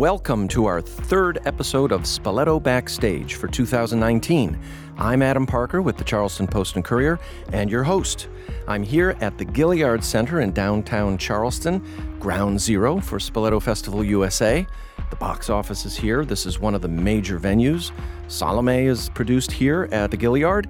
Welcome to our third episode of Spoleto Backstage for 2019. I'm Adam Parker with the Charleston Post and Courier and your host. I'm here at the Gaillard Center in downtown Charleston, ground zero for Spoleto Festival USA. The box office is here. This is one of the major venues. Salome is produced here at the Gaillard.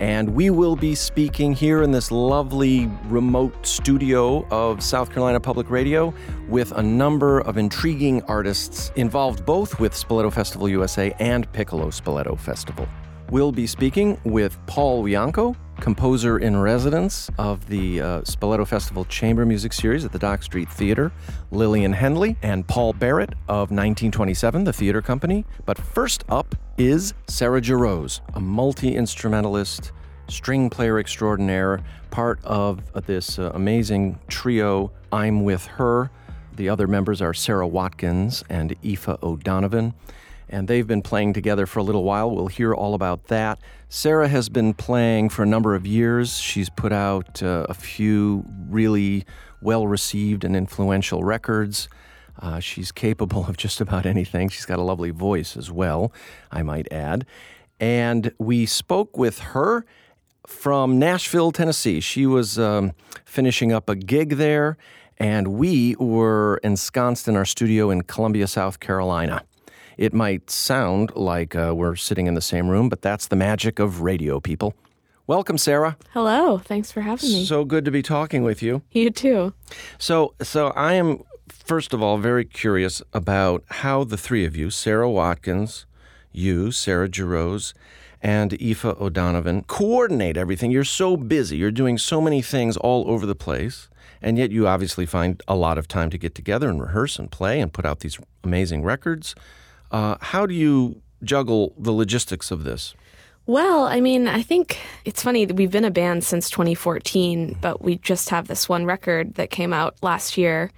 And we will be speaking here in this lovely remote studio of South Carolina Public Radio with a number of intriguing artists involved both with Spoleto Festival USA and Piccolo Spoleto Festival. We'll be speaking with Paul Wiancko, composer in residence of the uh, Spoleto Festival Chamber Music Series at the Dock Street Theater, Lillian Henley, and Paul Barritt of 1927, the theater company. But first up is Sarah Jarosz, a multi instrumentalist, string player extraordinaire, part of this uh, amazing trio, I'm With Her. The other members are Sara Watkins and Aoife O'Donovan and they've been playing together for a little while. We'll hear all about that. Sarah has been playing for a number of years. She's put out uh, a few really well received and influential records. Uh, she's capable of just about anything. She's got a lovely voice as well, I might add. And we spoke with her from Nashville, Tennessee. She was um, finishing up a gig there, and we were ensconced in our studio in Columbia, South Carolina. It might sound like uh, we're sitting in the same room, but that's the magic of radio, people. Welcome, Sarah. Hello. Thanks for having me. So good to be talking with you. You too. So, so I am first of all very curious about how the three of you, Sara Watkins, you, Sarah Jarosz, and Aoife O'Donovan, coordinate everything. You're so busy. You're doing so many things all over the place. And yet, you obviously find a lot of time to get together and rehearse and play and put out these amazing records. Uh, how do you juggle the logistics of this? Well, I mean, I think it's funny that we've been a band since 2014, but we just have this one record that came out last year.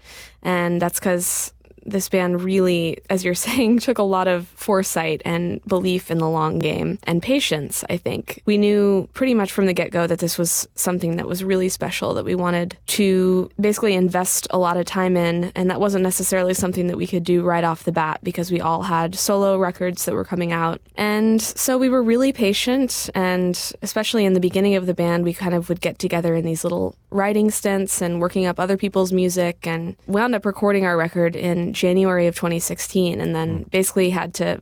And that's because this band really, as you're saying, took a lot of foresight and belief in the long game and patience, I think. We knew pretty much from the get go that this was something that was really special that we wanted to basically invest a lot of time in. And that wasn't necessarily something that we could do right off the bat because we all had solo records that were coming out. And so we were really patient. And especially in the beginning of the band, we kind of would get together in these little writing stints and working up other people's music and wound up recording our record in January of 2016, and then mm. basically had to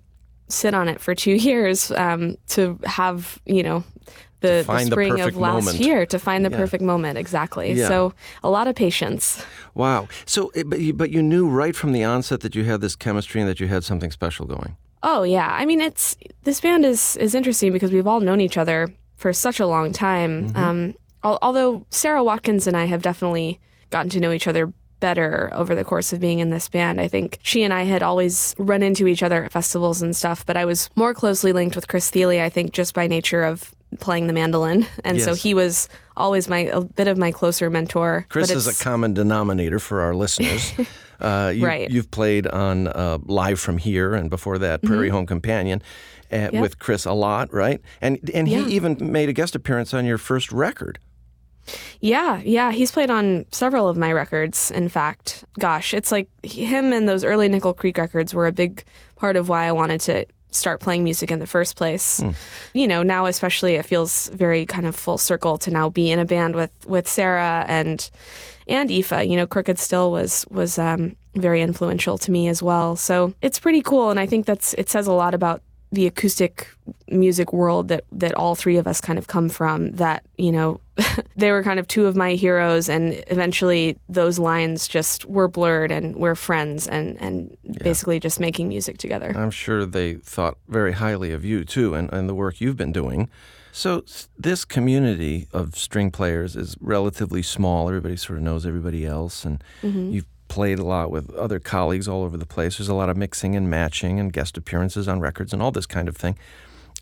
sit on it for two years um, to have you know the, the spring the of last moment. year to find the yeah. perfect moment exactly yeah. so a lot of patience wow so eh, but you, but you knew right from the onset that you had this chemistry and that you had something special going oh yeah i mean it's this band is is interesting because we've all known each other for such a long time mm-hmm. um, although sara watkins and i have definitely gotten to know each other better over the course of being in this band. I think she and I had always run into each other at festivals and stuff, but I was more closely linked with Chris Thile, I think, just by nature of playing the mandolin. And yes. so he was always my a bit of my closer mentor. Chris is a common denominator for our listeners. Uh, you, right. You've played on uh, Live from Here and before that Prairie mm-hmm. Home Companion. Uh, yep. With Chris a lot, right? And and he yeah. even made a guest appearance on your first record. Yeah, yeah, he's played on several of my records. In fact, gosh, it's like him and those early Nickel Creek records were a big part of why I wanted to start playing music in the first place. Mm. You know, now especially it feels very kind of full circle to now be in a band with with Sarah and and Aoife. You know, Crooked Still was was um, very influential to me as well. So it's pretty cool, and I think that's it says a lot about the acoustic music world that that all three of us kind of come from that you know they were kind of two of my heroes and eventually those lines just were blurred and we're friends and and yeah. basically just making music together i'm sure they thought very highly of you too and, and the work you've been doing so this community of string players is relatively small everybody sort of knows everybody else and mm-hmm. you've played a lot with other colleagues all over the place. There's a lot of mixing and matching and guest appearances on records and all this kind of thing.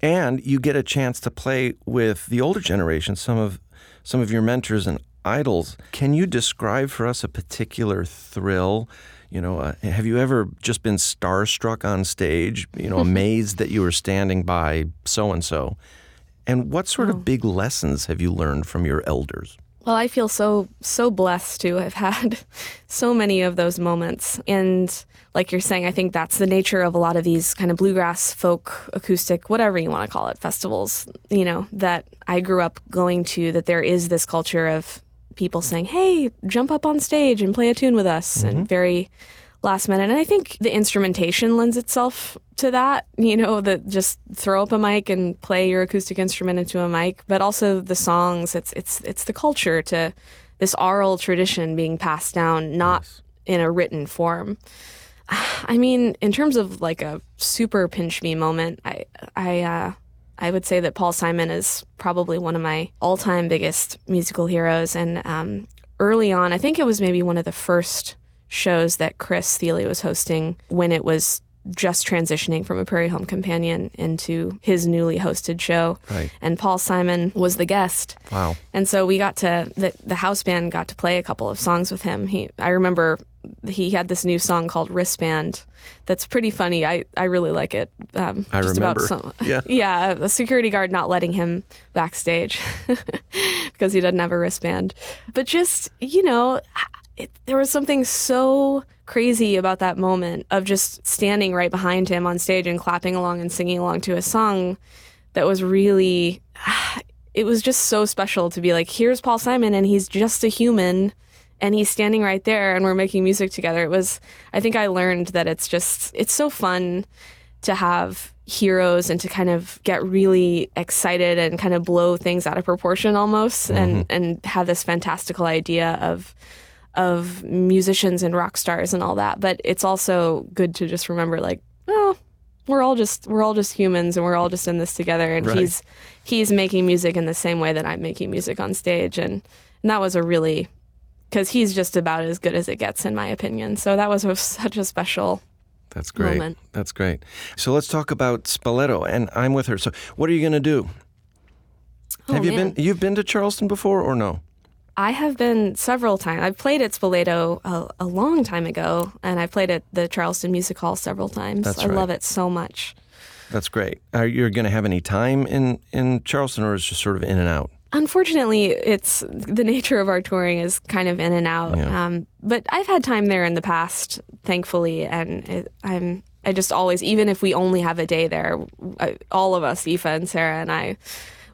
And you get a chance to play with the older generation, some of some of your mentors and idols. Can you describe for us a particular thrill? You know, uh, have you ever just been starstruck on stage? You know, amazed that you were standing by so and so. And what sort oh. of big lessons have you learned from your elders? Well, I feel so so blessed to have had so many of those moments and like you're saying, I think that's the nature of a lot of these kind of bluegrass, folk, acoustic, whatever you want to call it, festivals, you know, that I grew up going to, that there is this culture of people saying, hey, jump up on stage and play a tune with us, mm-hmm. and very last minute. And I think the instrumentation lends itself to that, you know, that just throw up a mic and play your acoustic instrument into a mic, but also the songs, it's it's it's the culture to this oral tradition being passed down, not yes. in a written form. I mean, in terms of like a super pinch me moment, I I uh, I would say that Paul Simon is probably one of my all time biggest musical heroes. And um, early on, I think it was maybe one of the first shows that Chris Thile was hosting when it was just transitioning from a Prairie Home Companion into his newly hosted show. Right. And Paul Simon was the guest. Wow. And so we got to the the house band got to play a couple of songs with him. He I remember he had this new song called Wristband that's pretty funny. I, I really like it. Um, I remember. Some, yeah. yeah, the security guard not letting him backstage because he doesn't have a wristband. But just, you know, it, there was something so crazy about that moment of just standing right behind him on stage and clapping along and singing along to a song that was really it was just so special to be like here's Paul Simon and he's just a human and he's standing right there and we're making music together it was I think I learned that it's just it's so fun to have heroes and to kind of get really excited and kind of blow things out of proportion almost mm-hmm. and and have this fantastical idea of of musicians and rock stars and all that. But it's also good to just remember, like, oh, we're all just we're all just humans and we're all just in this together. And right. he's he's making music in the same way that I'm making music on stage, and and that was a really because he's just about as good as it gets in my opinion. So that was a, such a special. That's great. Moment. That's great. So let's talk about Spoleto, and I'm with her. So what are you going to do? Oh, Have you man. been you've been to Charleston before or no? I have been several times. I've played at Spoleto a, a, long time ago, and I've played at the Charleston Music Hall several times. That's I right. love it so much. That's great. Are you going to have any time in, in Charleston, or is it just sort of in and out? Unfortunately, it's the nature of our touring is kind of in and out. Yeah. Um, but I've had time there in the past, thankfully, and it, I'm I just always, even if we only have a day there, I, all of us, Aoife and Sarah and I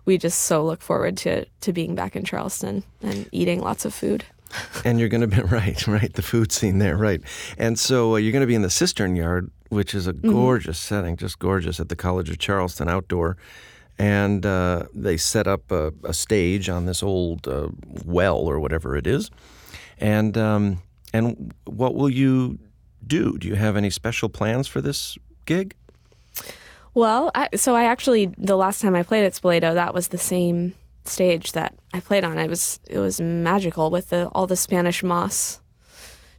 we just so look forward to to being back in Charleston and eating lots of food. and you're going to be right, right, the food scene there, right. And so uh, you're going to be in the Cistern Yard, which is a mm-hmm. gorgeous mm-hmm. setting, just gorgeous at the College of Charleston outdoor. And uh, they set up a, a, stage on this old uh, well or whatever it is. And um, and what will you do? Do you have any special plans for this gig? Well, I, so I actually the last time I played at Spoleto, that was the same stage that I played on. It was it was magical with the all the Spanish moss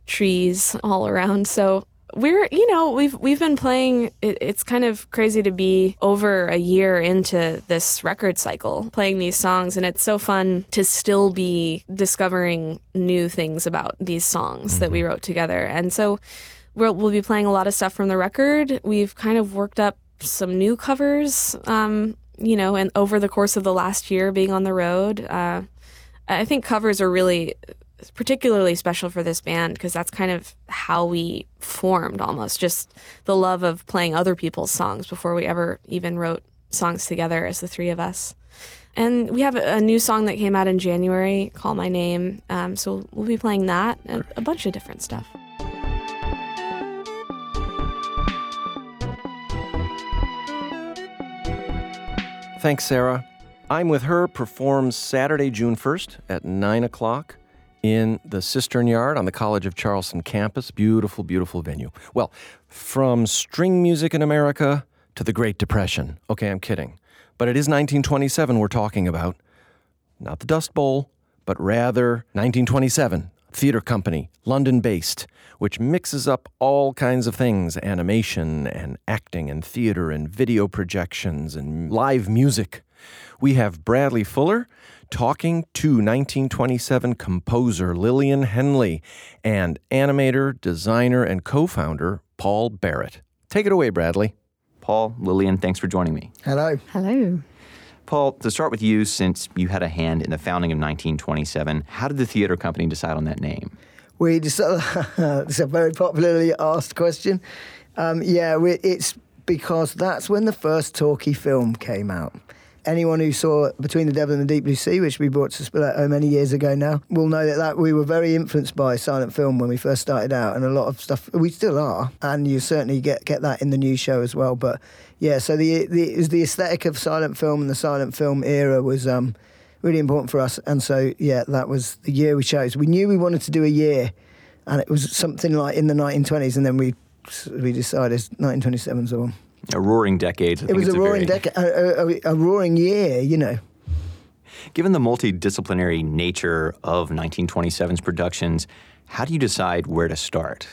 trees all around. So we're you know we've we've been playing. It, it's kind of crazy to be over a year into this record cycle playing these songs, and it's so fun to still be discovering new things about these songs that we mm-hmm. wrote together. And so we'll, we'll be playing a lot of stuff from the record. We've kind of worked up some new covers, um, you know, and over the course of the last year being on the road, uh, I think covers are really particularly special for this band because that's kind of how we formed almost just the love of playing other people's songs before we ever even wrote songs together as the three of us. And we have a, new song that came out in January, Call My Name. Um, so we'll be playing that and a bunch of different stuff. Thanks, Sarah. I'm with her performs Saturday, June 1st at 9 o'clock in the Cistern Yard on the College of Charleston campus. Beautiful, beautiful venue. Well, from string music in America to the Great Depression. Okay, I'm kidding. But it is 1927 we're talking about. Not the Dust Bowl, but rather 1927, theater company, London based, which mixes up all kinds of things animation and acting and theater and video projections and live music. We have Bradley Fuller talking to 1927 composer Lillian Henley and animator, designer, and co founder Paul Barritt. Take it away, Bradley. Paul, Lillian, thanks for joining me. Hello. Hello. Paul, to start with you, since you had a hand in the founding of 1927, how did the theater company decide on that name? We decided, it's a very popularly asked question. Um, yeah, we, it's because that's when the first talkie film came out. Anyone who saw Between the Devil and the Deep Blue Sea, which we brought to Spoleto many years ago now, will know that, that we were very influenced by silent film when we first started out, and a lot of stuff we still are, and you certainly get get that in the new show as well. But yeah, so the the, the aesthetic of silent film and the silent film era was um, really important for us, and so yeah, that was the year we chose. We knew we wanted to do a year, and it was something like in the 1920s, and then we we decided 1927's the one. A roaring decade. It was a roaring very... decade, a, a, a roaring year, you know. Given the multidisciplinary nature of 1927's productions, how do you decide where to start?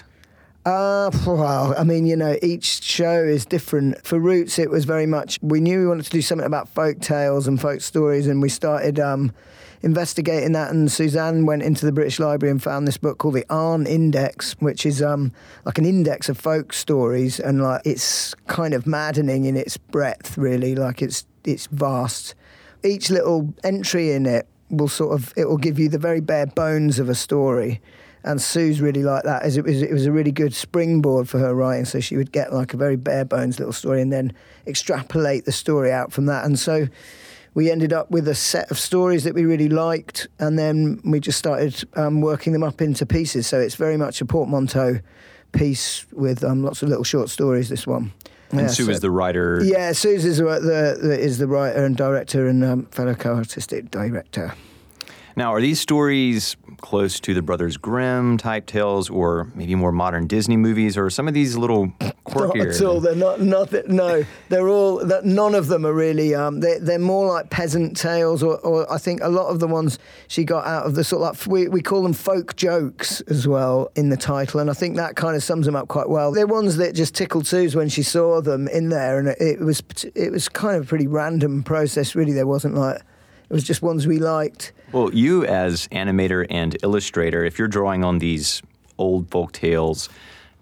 Uh, well, I mean, you know, each show is different. For Roots, it was very much, we knew we wanted to do something about folk tales and folk stories, and we started um, investigating that, and Suzanne went into the British Library and found this book called the Aarne Index, which is um, like an index of folk stories, and like it's kind of maddening in its breadth, really. Like it's it's vast. Each little entry in it will sort of it will give you the very bare bones of a story. And Sue's really like that. As it was, it was a really good springboard for her writing. So she would get like a very bare bones little story and then extrapolate the story out from that. And so we ended up with a set of stories that we really liked, and then we just started um, working them up into pieces. So it's very much a portmanteau piece with um, lots of little short stories. This one. And yeah, Sue so, is the writer. Yeah, Sue is the, the, is the writer and director and um, fellow co-artistic director. Now, are these stories close to the Brothers Grimm type tales, or maybe more modern Disney movies, or some of these little quirkier? Not at all. They're not. Not no. They're all. That, None of them are really. Um, they're, they're more like peasant tales, or, or I think a lot of the ones she got out of the sort of like we, we call them folk jokes as well in the title, and I think that kind of sums them up quite well. They're ones that just tickled Suze when she saw them in there, and it, it was it was kind of a pretty random process. Really, there wasn't like it was just ones we liked. Well, you as animator and illustrator, if you're drawing on these old folk tales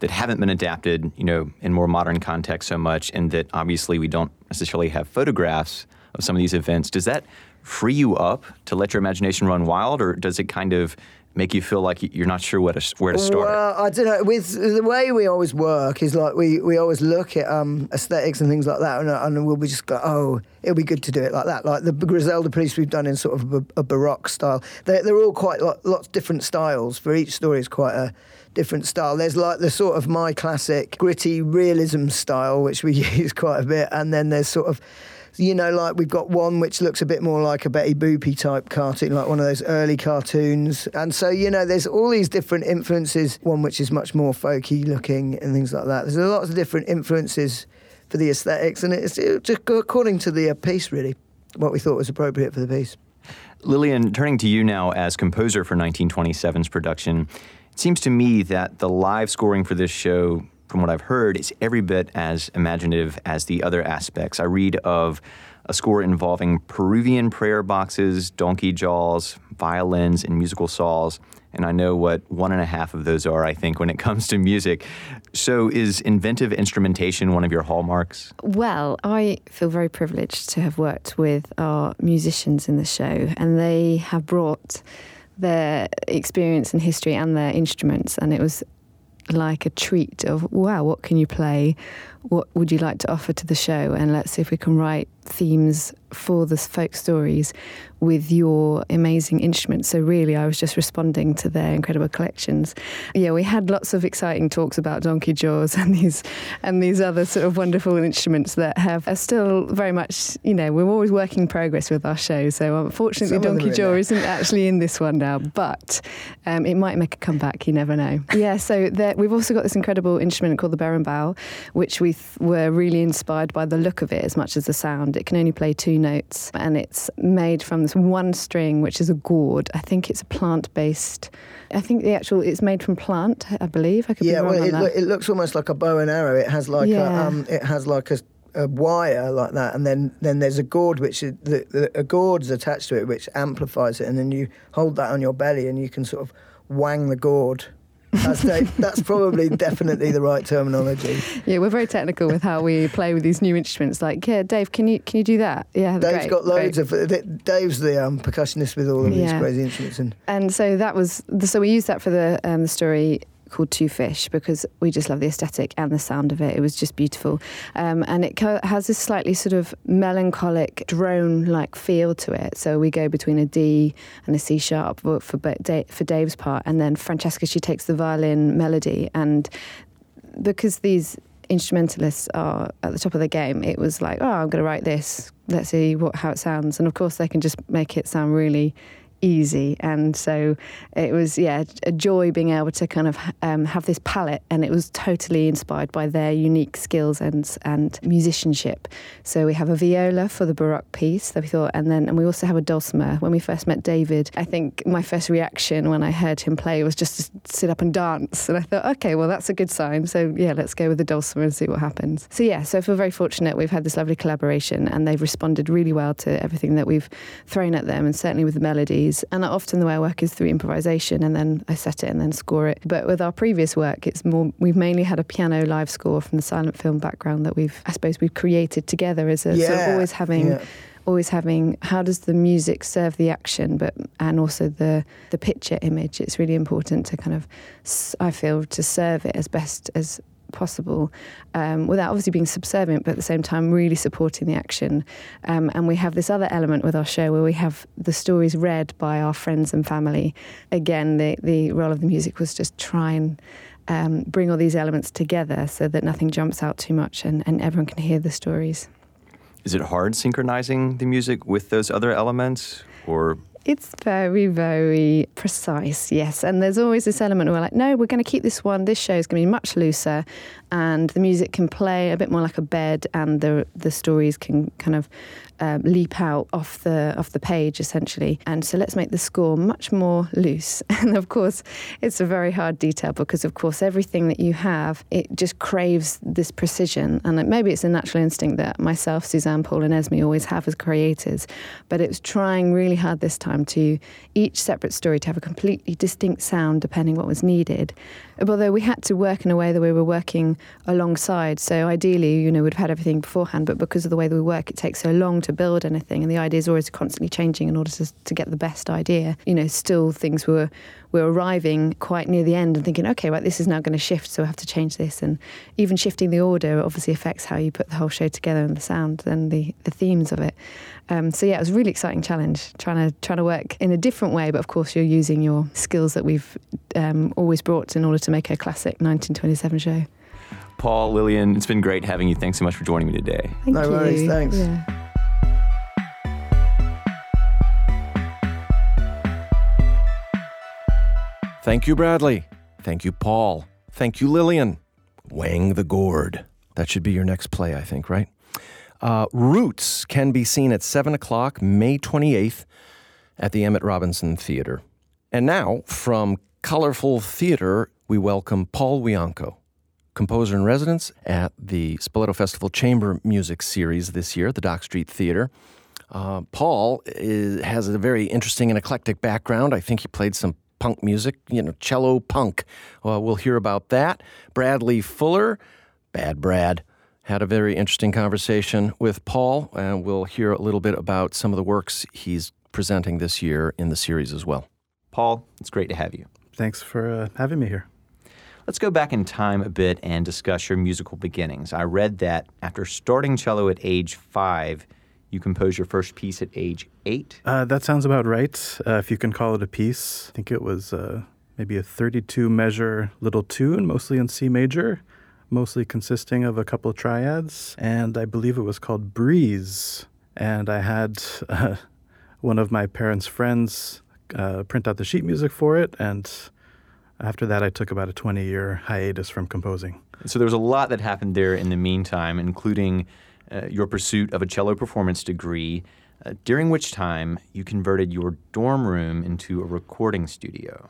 that haven't been adapted, you know, in more modern context so much, and that obviously we don't necessarily have photographs of some of these events, does that free you up to let your imagination run wild, or does it kind of make you feel like you're not sure where to where to start? Well, I don't know. With the way we always work is like we, we always look at um, aesthetics and things like that, and, and we'll be just go, oh, it'll be good to do it like that. Like the Griselda Police we've done in sort of a, a Baroque style. They're, they're all quite lots of different styles. For each story is quite a different style. There's like the sort of my classic gritty realism style, which we use quite a bit, and then there's sort of you know, like we've got one which looks a bit more like a Betty Boopy type cartoon, like one of those early cartoons. And so, you know, there's all these different influences, one which is much more folky looking and things like that. There's a lot of different influences for the aesthetics, and it's just according to the uh, piece, really, what we thought was appropriate for the piece. Lillian, turning to you now as composer for 1927's production, it seems to me that the live scoring for this show from what I've heard, is every bit as imaginative as the other aspects. I read of a score involving Peruvian prayer boxes, donkey jaws, violins, and musical saws. And I know what one and a half of those are, I think, when it comes to music. So, is inventive instrumentation one of your hallmarks? Well, I feel very privileged to have worked with our musicians in the show, and they have brought their experience and history and their instruments, and it was like a treat of wow, what can you play? What would you like to offer to the show? And let's see if we can write themes for the folk stories with your amazing instruments. So really, I was just responding to their incredible collections. Yeah, we had lots of exciting talks about donkey jaws and these and these other sort of wonderful instruments that have are still very much, you know, we're always working progress with our show. So unfortunately, Some donkey jaw isn't actually in this one now, but um, it might make a comeback. You never know. Yeah, so there, we've also got this incredible instrument called the berimbau, which we th- were really inspired by the look of it as much as the sound. It can only play two notes, and it's made from this one string, which is a gourd. I think it's a plant-based. I think the actual it's made from plant. I believe. I could yeah, be wrong well, it, lo- it, looks almost like a bow and arrow. It has like yeah. a, um, it has like a a wire like that, and then, then there's a gourd which is the, the, a gourd's attached to it, which amplifies it, and then you hold that on your belly, and you can sort of wang the gourd That's, that's probably definitely the right terminology. Yeah, we're very technical with how we play with these new instruments. Like, yeah, Dave, can you can you do that? Yeah, Dave's great, got loads great. of. Dave's the um, percussionist with all of Yeah. these crazy instruments, and And so that was so we used that for the um, the story called Two Fish because we just love the aesthetic and the sound of it. It was just beautiful, um, and it has this slightly sort of melancholic drone-like feel to it. So we go between a D and a C sharp for for, for Dave's part, and then Francesca she takes the violin melody, and because these instrumentalists are at the top of the game, it was like, oh, I'm going to write this. Let's see what how it sounds, and of course they can just make it sound really easy. And so it was, yeah, a joy being able to kind of um, have this palette, and it was totally inspired by their unique skills and and musicianship. So we have a viola for the baroque piece that we thought, and then and we also have a dulcimer. When we first met David, I think my first reaction when I heard him play was just to sit up and dance, and I thought, okay, well that's a good sign. So yeah, let's go with the dulcimer and see what happens. So yeah, so I feel very fortunate. We've had this lovely collaboration, and they've responded really well to everything that we've thrown at them, and certainly with the melodies. And often the way I work is through improvisation, and then I set it and then score it. But with our previous work, it's more we've mainly had a piano live score from the silent film background that we've, I suppose, we've created together as a sort of always having yeah. always having how does the music serve the action but and also the the picture image it's really important to kind of i feel to serve it as best as possible um, without obviously being subservient but at the same time really supporting the action um, and we have this other element with our show where we have the stories read by our friends and family again the, the role of the music was just try and um, bring all these elements together so that nothing jumps out too much and, and everyone can hear the stories Is it hard synchronizing the music with those other elements? Or It's very, very precise, yes. And there's always this element where we're like, no, we're going to keep this one. This show is going to be much looser, and the music can play a bit more like a bed, and the the stories can kind of um, leap out off the off the page essentially. And so let's make the score much more loose. And of course, it's a very hard detail because of course everything that you have it just craves this precision. And maybe it's a natural instinct that myself, Suzanne, Paul, and Esme always have as creators. But it was trying really hard this time to each separate story to have a completely distinct sound depending what was needed. Although we had to work in a way that we were working alongside. So ideally, you know, we'd have had everything beforehand, but because of the way that we work, it takes so long to build anything, and the idea is always constantly changing in order to, to get the best idea. You know, still things were we're arriving quite near the end and thinking, okay, right, this is now going to shift, so I have to change this. And even shifting the order obviously affects how you put the whole show together and the sound and the, the themes of it. Um, so yeah, it was a really exciting challenge trying to trying to work in a different way, but of course you're using your skills that we've um, always brought in order to make a classic 1927 show. Paul, Lillian, it's been great having you. Thanks so much for joining me today. Thank No you. worries, thanks. Yeah. Thank you, Bradley. Thank you, Paul. Thank you, Lillian. Wang the Gourd. That should be your next play, I think, right? Uh, Roots can be seen at 7 o'clock, May 28th, at the Emmett Robinson Theater. And now, from Colorful Theater, we welcome Paul Wiancko, composer in residence at the Spoleto Festival Chamber Music Series this year at the Dock Street Theater. Uh, Paul is, has a very interesting and eclectic background. I think he played some punk music, you know, cello punk. Well, we'll hear about that. Bradley Fuller, Bad Brad, had a very interesting conversation with Paul, and we'll hear a little bit about some of the works he's presenting this year in the series as well. Paul, it's great to have you. Thanks for uh, having me here. Let's go back in time a bit and discuss your musical beginnings. I read that after starting cello at age five, you composed your first piece at age eight. Uh, that sounds about right. Uh, if you can call it a piece, I think it was uh, maybe a 32 measure little tune, mostly in C major, mostly consisting of a couple of triads. And I believe it was called Breeze. And I had uh, one of my parents' friends uh, print out the sheet music for it. And after that, I took about a 20 year hiatus from composing. So there was a lot that happened there in the meantime, including uh, your pursuit of a cello performance degree, uh, during which time you converted your dorm room into a recording studio.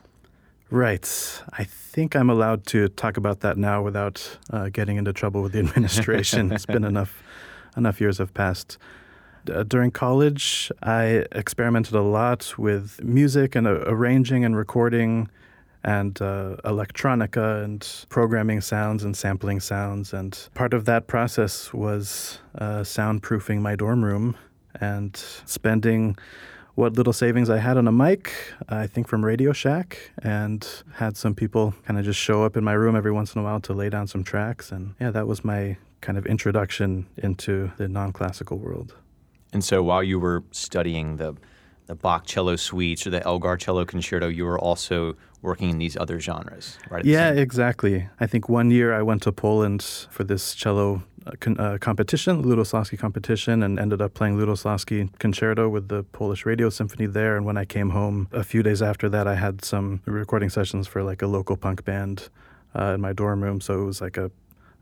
Right. I think I'm allowed to talk about that now without uh, getting into trouble with the administration. it's been enough enough years have passed. Uh, during college, I experimented a lot with music and uh, arranging and recording and uh, electronica and programming sounds and sampling sounds. And part of that process was uh, soundproofing my dorm room and spending what little savings I had on a mic, I think from Radio Shack, and had some people kind of just show up in my room every once in a while to lay down some tracks. And yeah, that was my kind of introduction into the non classical world. And so while you were studying the the Bach cello suites or the Elgar cello concerto, you were also working in these other genres, right? Yeah, exactly. I think one year I went to Poland for this cello uh, con- uh, competition, Lutoslawski competition, and ended up playing Lutoslawski concerto with the Polish Radio Symphony there. And when I came home a few days after that, I had some recording sessions for like a local punk band uh, in my dorm room. So it was like a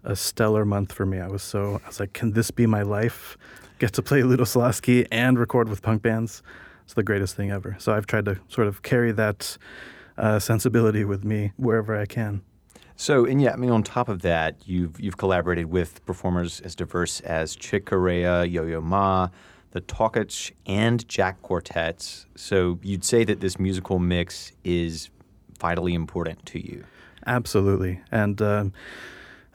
a stellar month for me. I was so I was like, can this be my life? Get to play Lutoslawski and record with punk bands. It's the greatest thing ever. So I've tried to sort of carry that uh, sensibility with me wherever I can. So, and yeah, I mean, on top of that, you've you've collaborated with performers as diverse as Chick Corea, Yo Yo Ma, the Takács, and Jack Quartets. So, you'd say that this musical mix is vitally important to you. Absolutely, and. Um,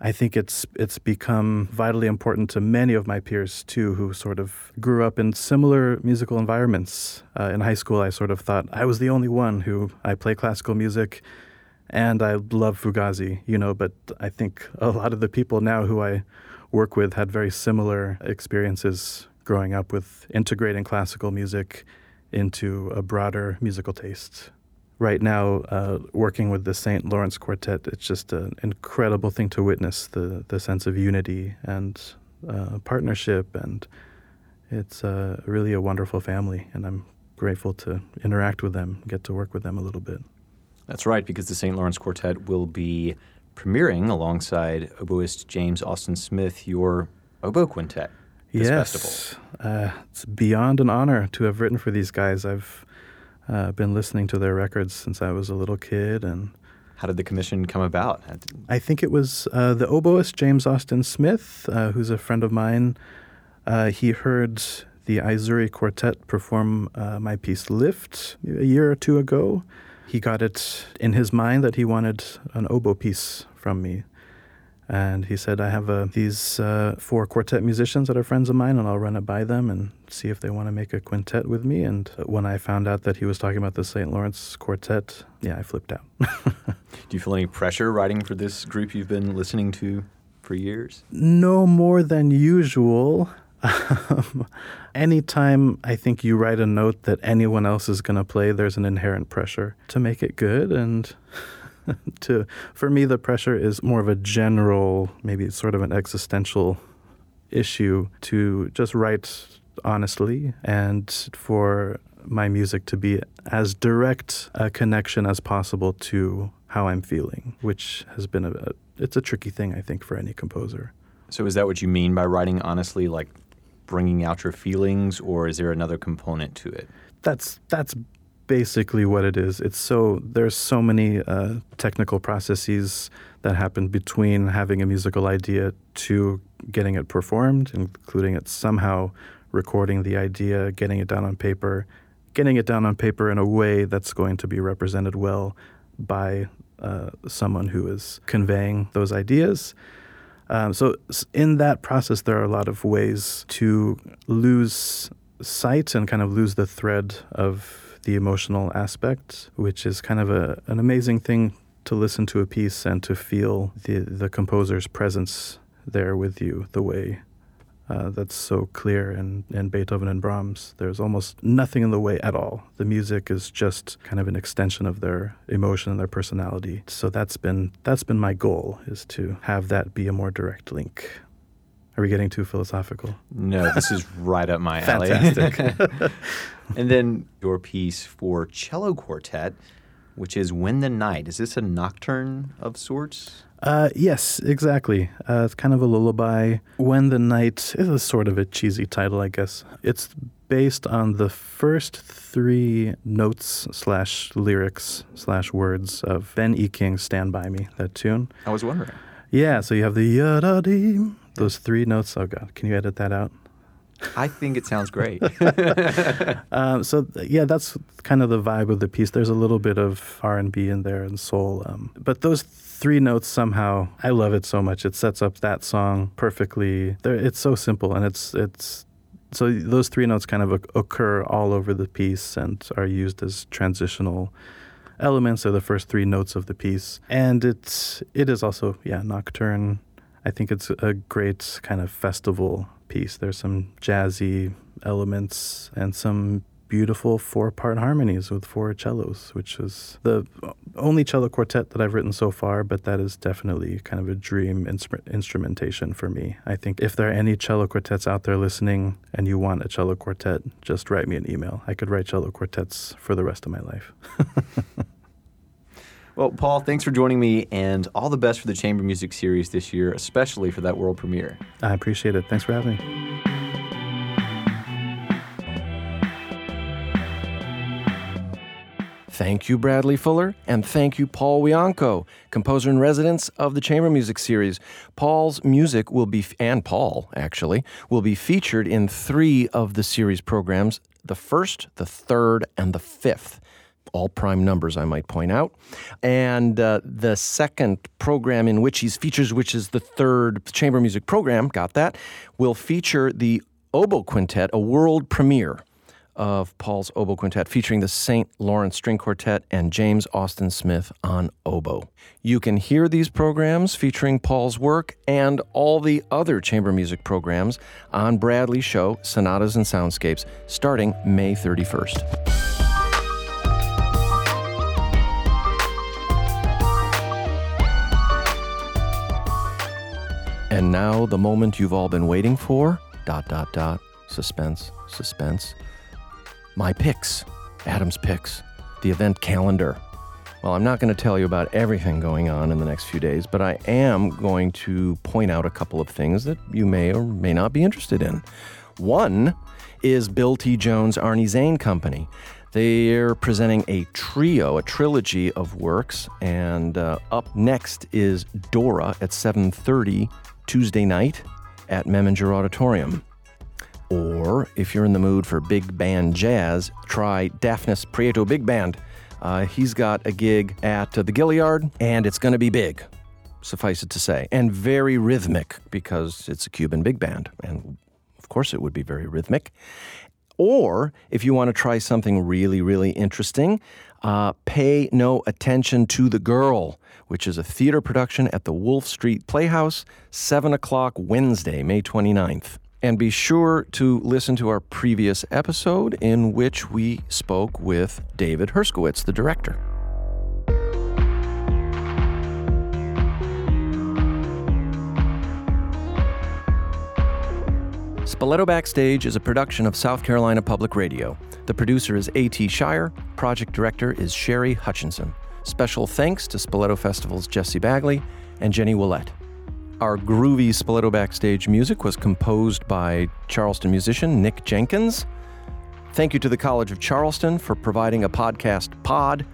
I think it's it's become vitally important to many of my peers too, who sort of grew up in similar musical environments. Uh, in high school, I sort of thought I was the only one who I play classical music, and I love Fugazi, you know. But I think a lot of the people now who I work with had very similar experiences growing up with integrating classical music into a broader musical taste right now uh, working with the St. Lawrence Quartet, it's just an incredible thing to witness the, the sense of unity and uh, partnership. And it's uh, really a wonderful family. And I'm grateful to interact with them, get to work with them a little bit. That's right, because the St. Lawrence Quartet will be premiering alongside oboist James Austin Smith, your oboe quintet. This yes, festival. Uh, it's beyond an honor to have written for these guys. I've uh, been listening to their records since I was a little kid, and how did the commission come about? I think it was uh, the oboist James Austin Smith, uh, who's a friend of mine. Uh, he heard the Aizuri Quartet perform uh, my piece "Lift" a year or two ago. He got it in his mind that he wanted an oboe piece from me. And he said, I have uh, these uh, four quartet musicians that are friends of mine, and I'll run it by them and see if they want to make a quintet with me. And when I found out that he was talking about the St. Lawrence Quartet, yeah, I flipped out. Do you feel any pressure writing for this group you've been listening to for years? No more than usual. Um, anytime I think you write a note that anyone else is going to play, there's an inherent pressure to make it good. And to for me the pressure is more of a general maybe sort of an existential issue to just write honestly and for my music to be as direct a connection as possible to how I'm feeling, which has been a, a it's a tricky thing I think for any composer. So is that what you mean by writing honestly like bringing out your feelings or is there another component to it? That's that's basically what it is. It's so there's so many uh, technical processes that happen between having a musical idea to getting it performed, including it somehow recording the idea, getting it down on paper, getting it down on paper in a way that's going to be represented well by uh, someone who is conveying those ideas. Um, so, in that process, there are a lot of ways to lose sight and kind of lose the thread of the emotional aspect, which is kind of a, an amazing thing to listen to a piece and to feel the, the composer's presence there with you the way uh, that's so clear in, in Beethoven and Brahms. There's almost nothing in the way at all. The music is just kind of an extension of their emotion and their personality. So that's been that's been my goal is to have that be a more direct link. Are we getting too philosophical? No, this is right up my alley. Fantastic. and then your piece for cello quartet, which is When the Night. Is this a nocturne of sorts? Uh, yes, exactly. Uh, it's kind of a lullaby. When the Night is a sort of a cheesy title, I guess. It's based on the first three notes slash lyrics slash words of Ben E. King's Stand By Me, that tune. I was wondering. Yeah, so you have the yada dee, those three notes. Oh, God, can you edit that out? I think it sounds great. um, so yeah, that's kind of the vibe of the piece. There's a little bit of R and B in there and soul, um, but those three notes somehow I love it so much. It sets up that song perfectly. They're, it's so simple and it's it's so those three notes kind of occur all over the piece and are used as transitional elements of the first three notes of the piece. And it's it is also yeah nocturne. I think it's a great kind of festival piece. There's some jazzy elements and some beautiful four part harmonies with four cellos, which is the only cello quartet that I've written so far, but that is definitely kind of a dream instru- instrumentation for me. I think if there are any cello quartets out there listening and you want a cello quartet, just write me an email. I could write cello quartets for the rest of my life. well, Paul, thanks for joining me and all the best for the chamber music series this year, especially for that world premiere. I appreciate it. Thanks for having me. Thank you, Bradley Fuller, and thank you, Paul Wiancko, composer in residence of the Chamber Music Series. Paul's music will be, and Paul actually, will be featured in three of the series programs the first, the third, and the fifth. All prime numbers, I might point out. And uh, the second program in which he's features, which is the third chamber music program, got that, will feature the Oboe Quintet, a world premiere of Paul's oboe quintet featuring the St. Lawrence String Quartet and James Austin Smith on oboe. You can hear these programs featuring Paul's work and all the other chamber music programs on Bradley's show, Sonatas and Soundscapes, starting May 31st. And now the moment you've all been waiting for. Dot, dot, dot. Suspense, suspense my picks, Adam's picks, the event calendar. Well, I'm not going to tell you about everything going on in the next few days, but I am going to point out a couple of things that you may or may not be interested in. One is Bill T. Jones Arnie Zane Company. They're presenting a trio, a trilogy of works, and uh, up next is Dora at 7:30 Tuesday night at Memminger Auditorium. Or if you're in the mood for big band jazz, try Dafnis Prieto Big Band. Uh, he's got a gig at uh, the Gaillard, and it's going to be big, suffice it to say, and very rhythmic because it's a Cuban big band. And of course, it would be very rhythmic. Or if you want to try something really, really interesting, uh, Pay No Attention to the Girl, which is a theater production at the Woolfe Street Playhouse, 7 o'clock Wednesday, May 29th. And be sure to listen to our previous episode in which we spoke with David Herskovits, the director. Spoleto Backstage is a production of South Carolina Public Radio. The producer is A.T. Shire, project director is Sherry Hutchinson. Special thanks to Spoleto Festival's Jesse Bagley and Jenny Willette. Our groovy Spoleto Backstage music was composed by Charleston musician Nick Jenkins. Thank you to the College of Charleston for providing a podcast pod,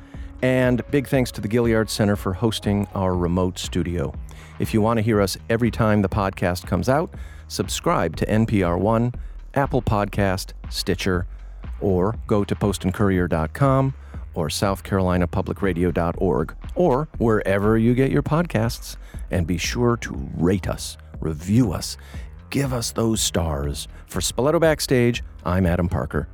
and big thanks to the Gaillard Center for hosting our remote studio. If you want to hear us every time the podcast comes out, subscribe to NPR One, Apple Podcast, Stitcher, or go to postandcourier.com or southcarolinapublicradio.org or wherever you get your podcasts. And be sure to rate us, review us, give us those stars. For Spoleto Backstage, I'm Adam Parker.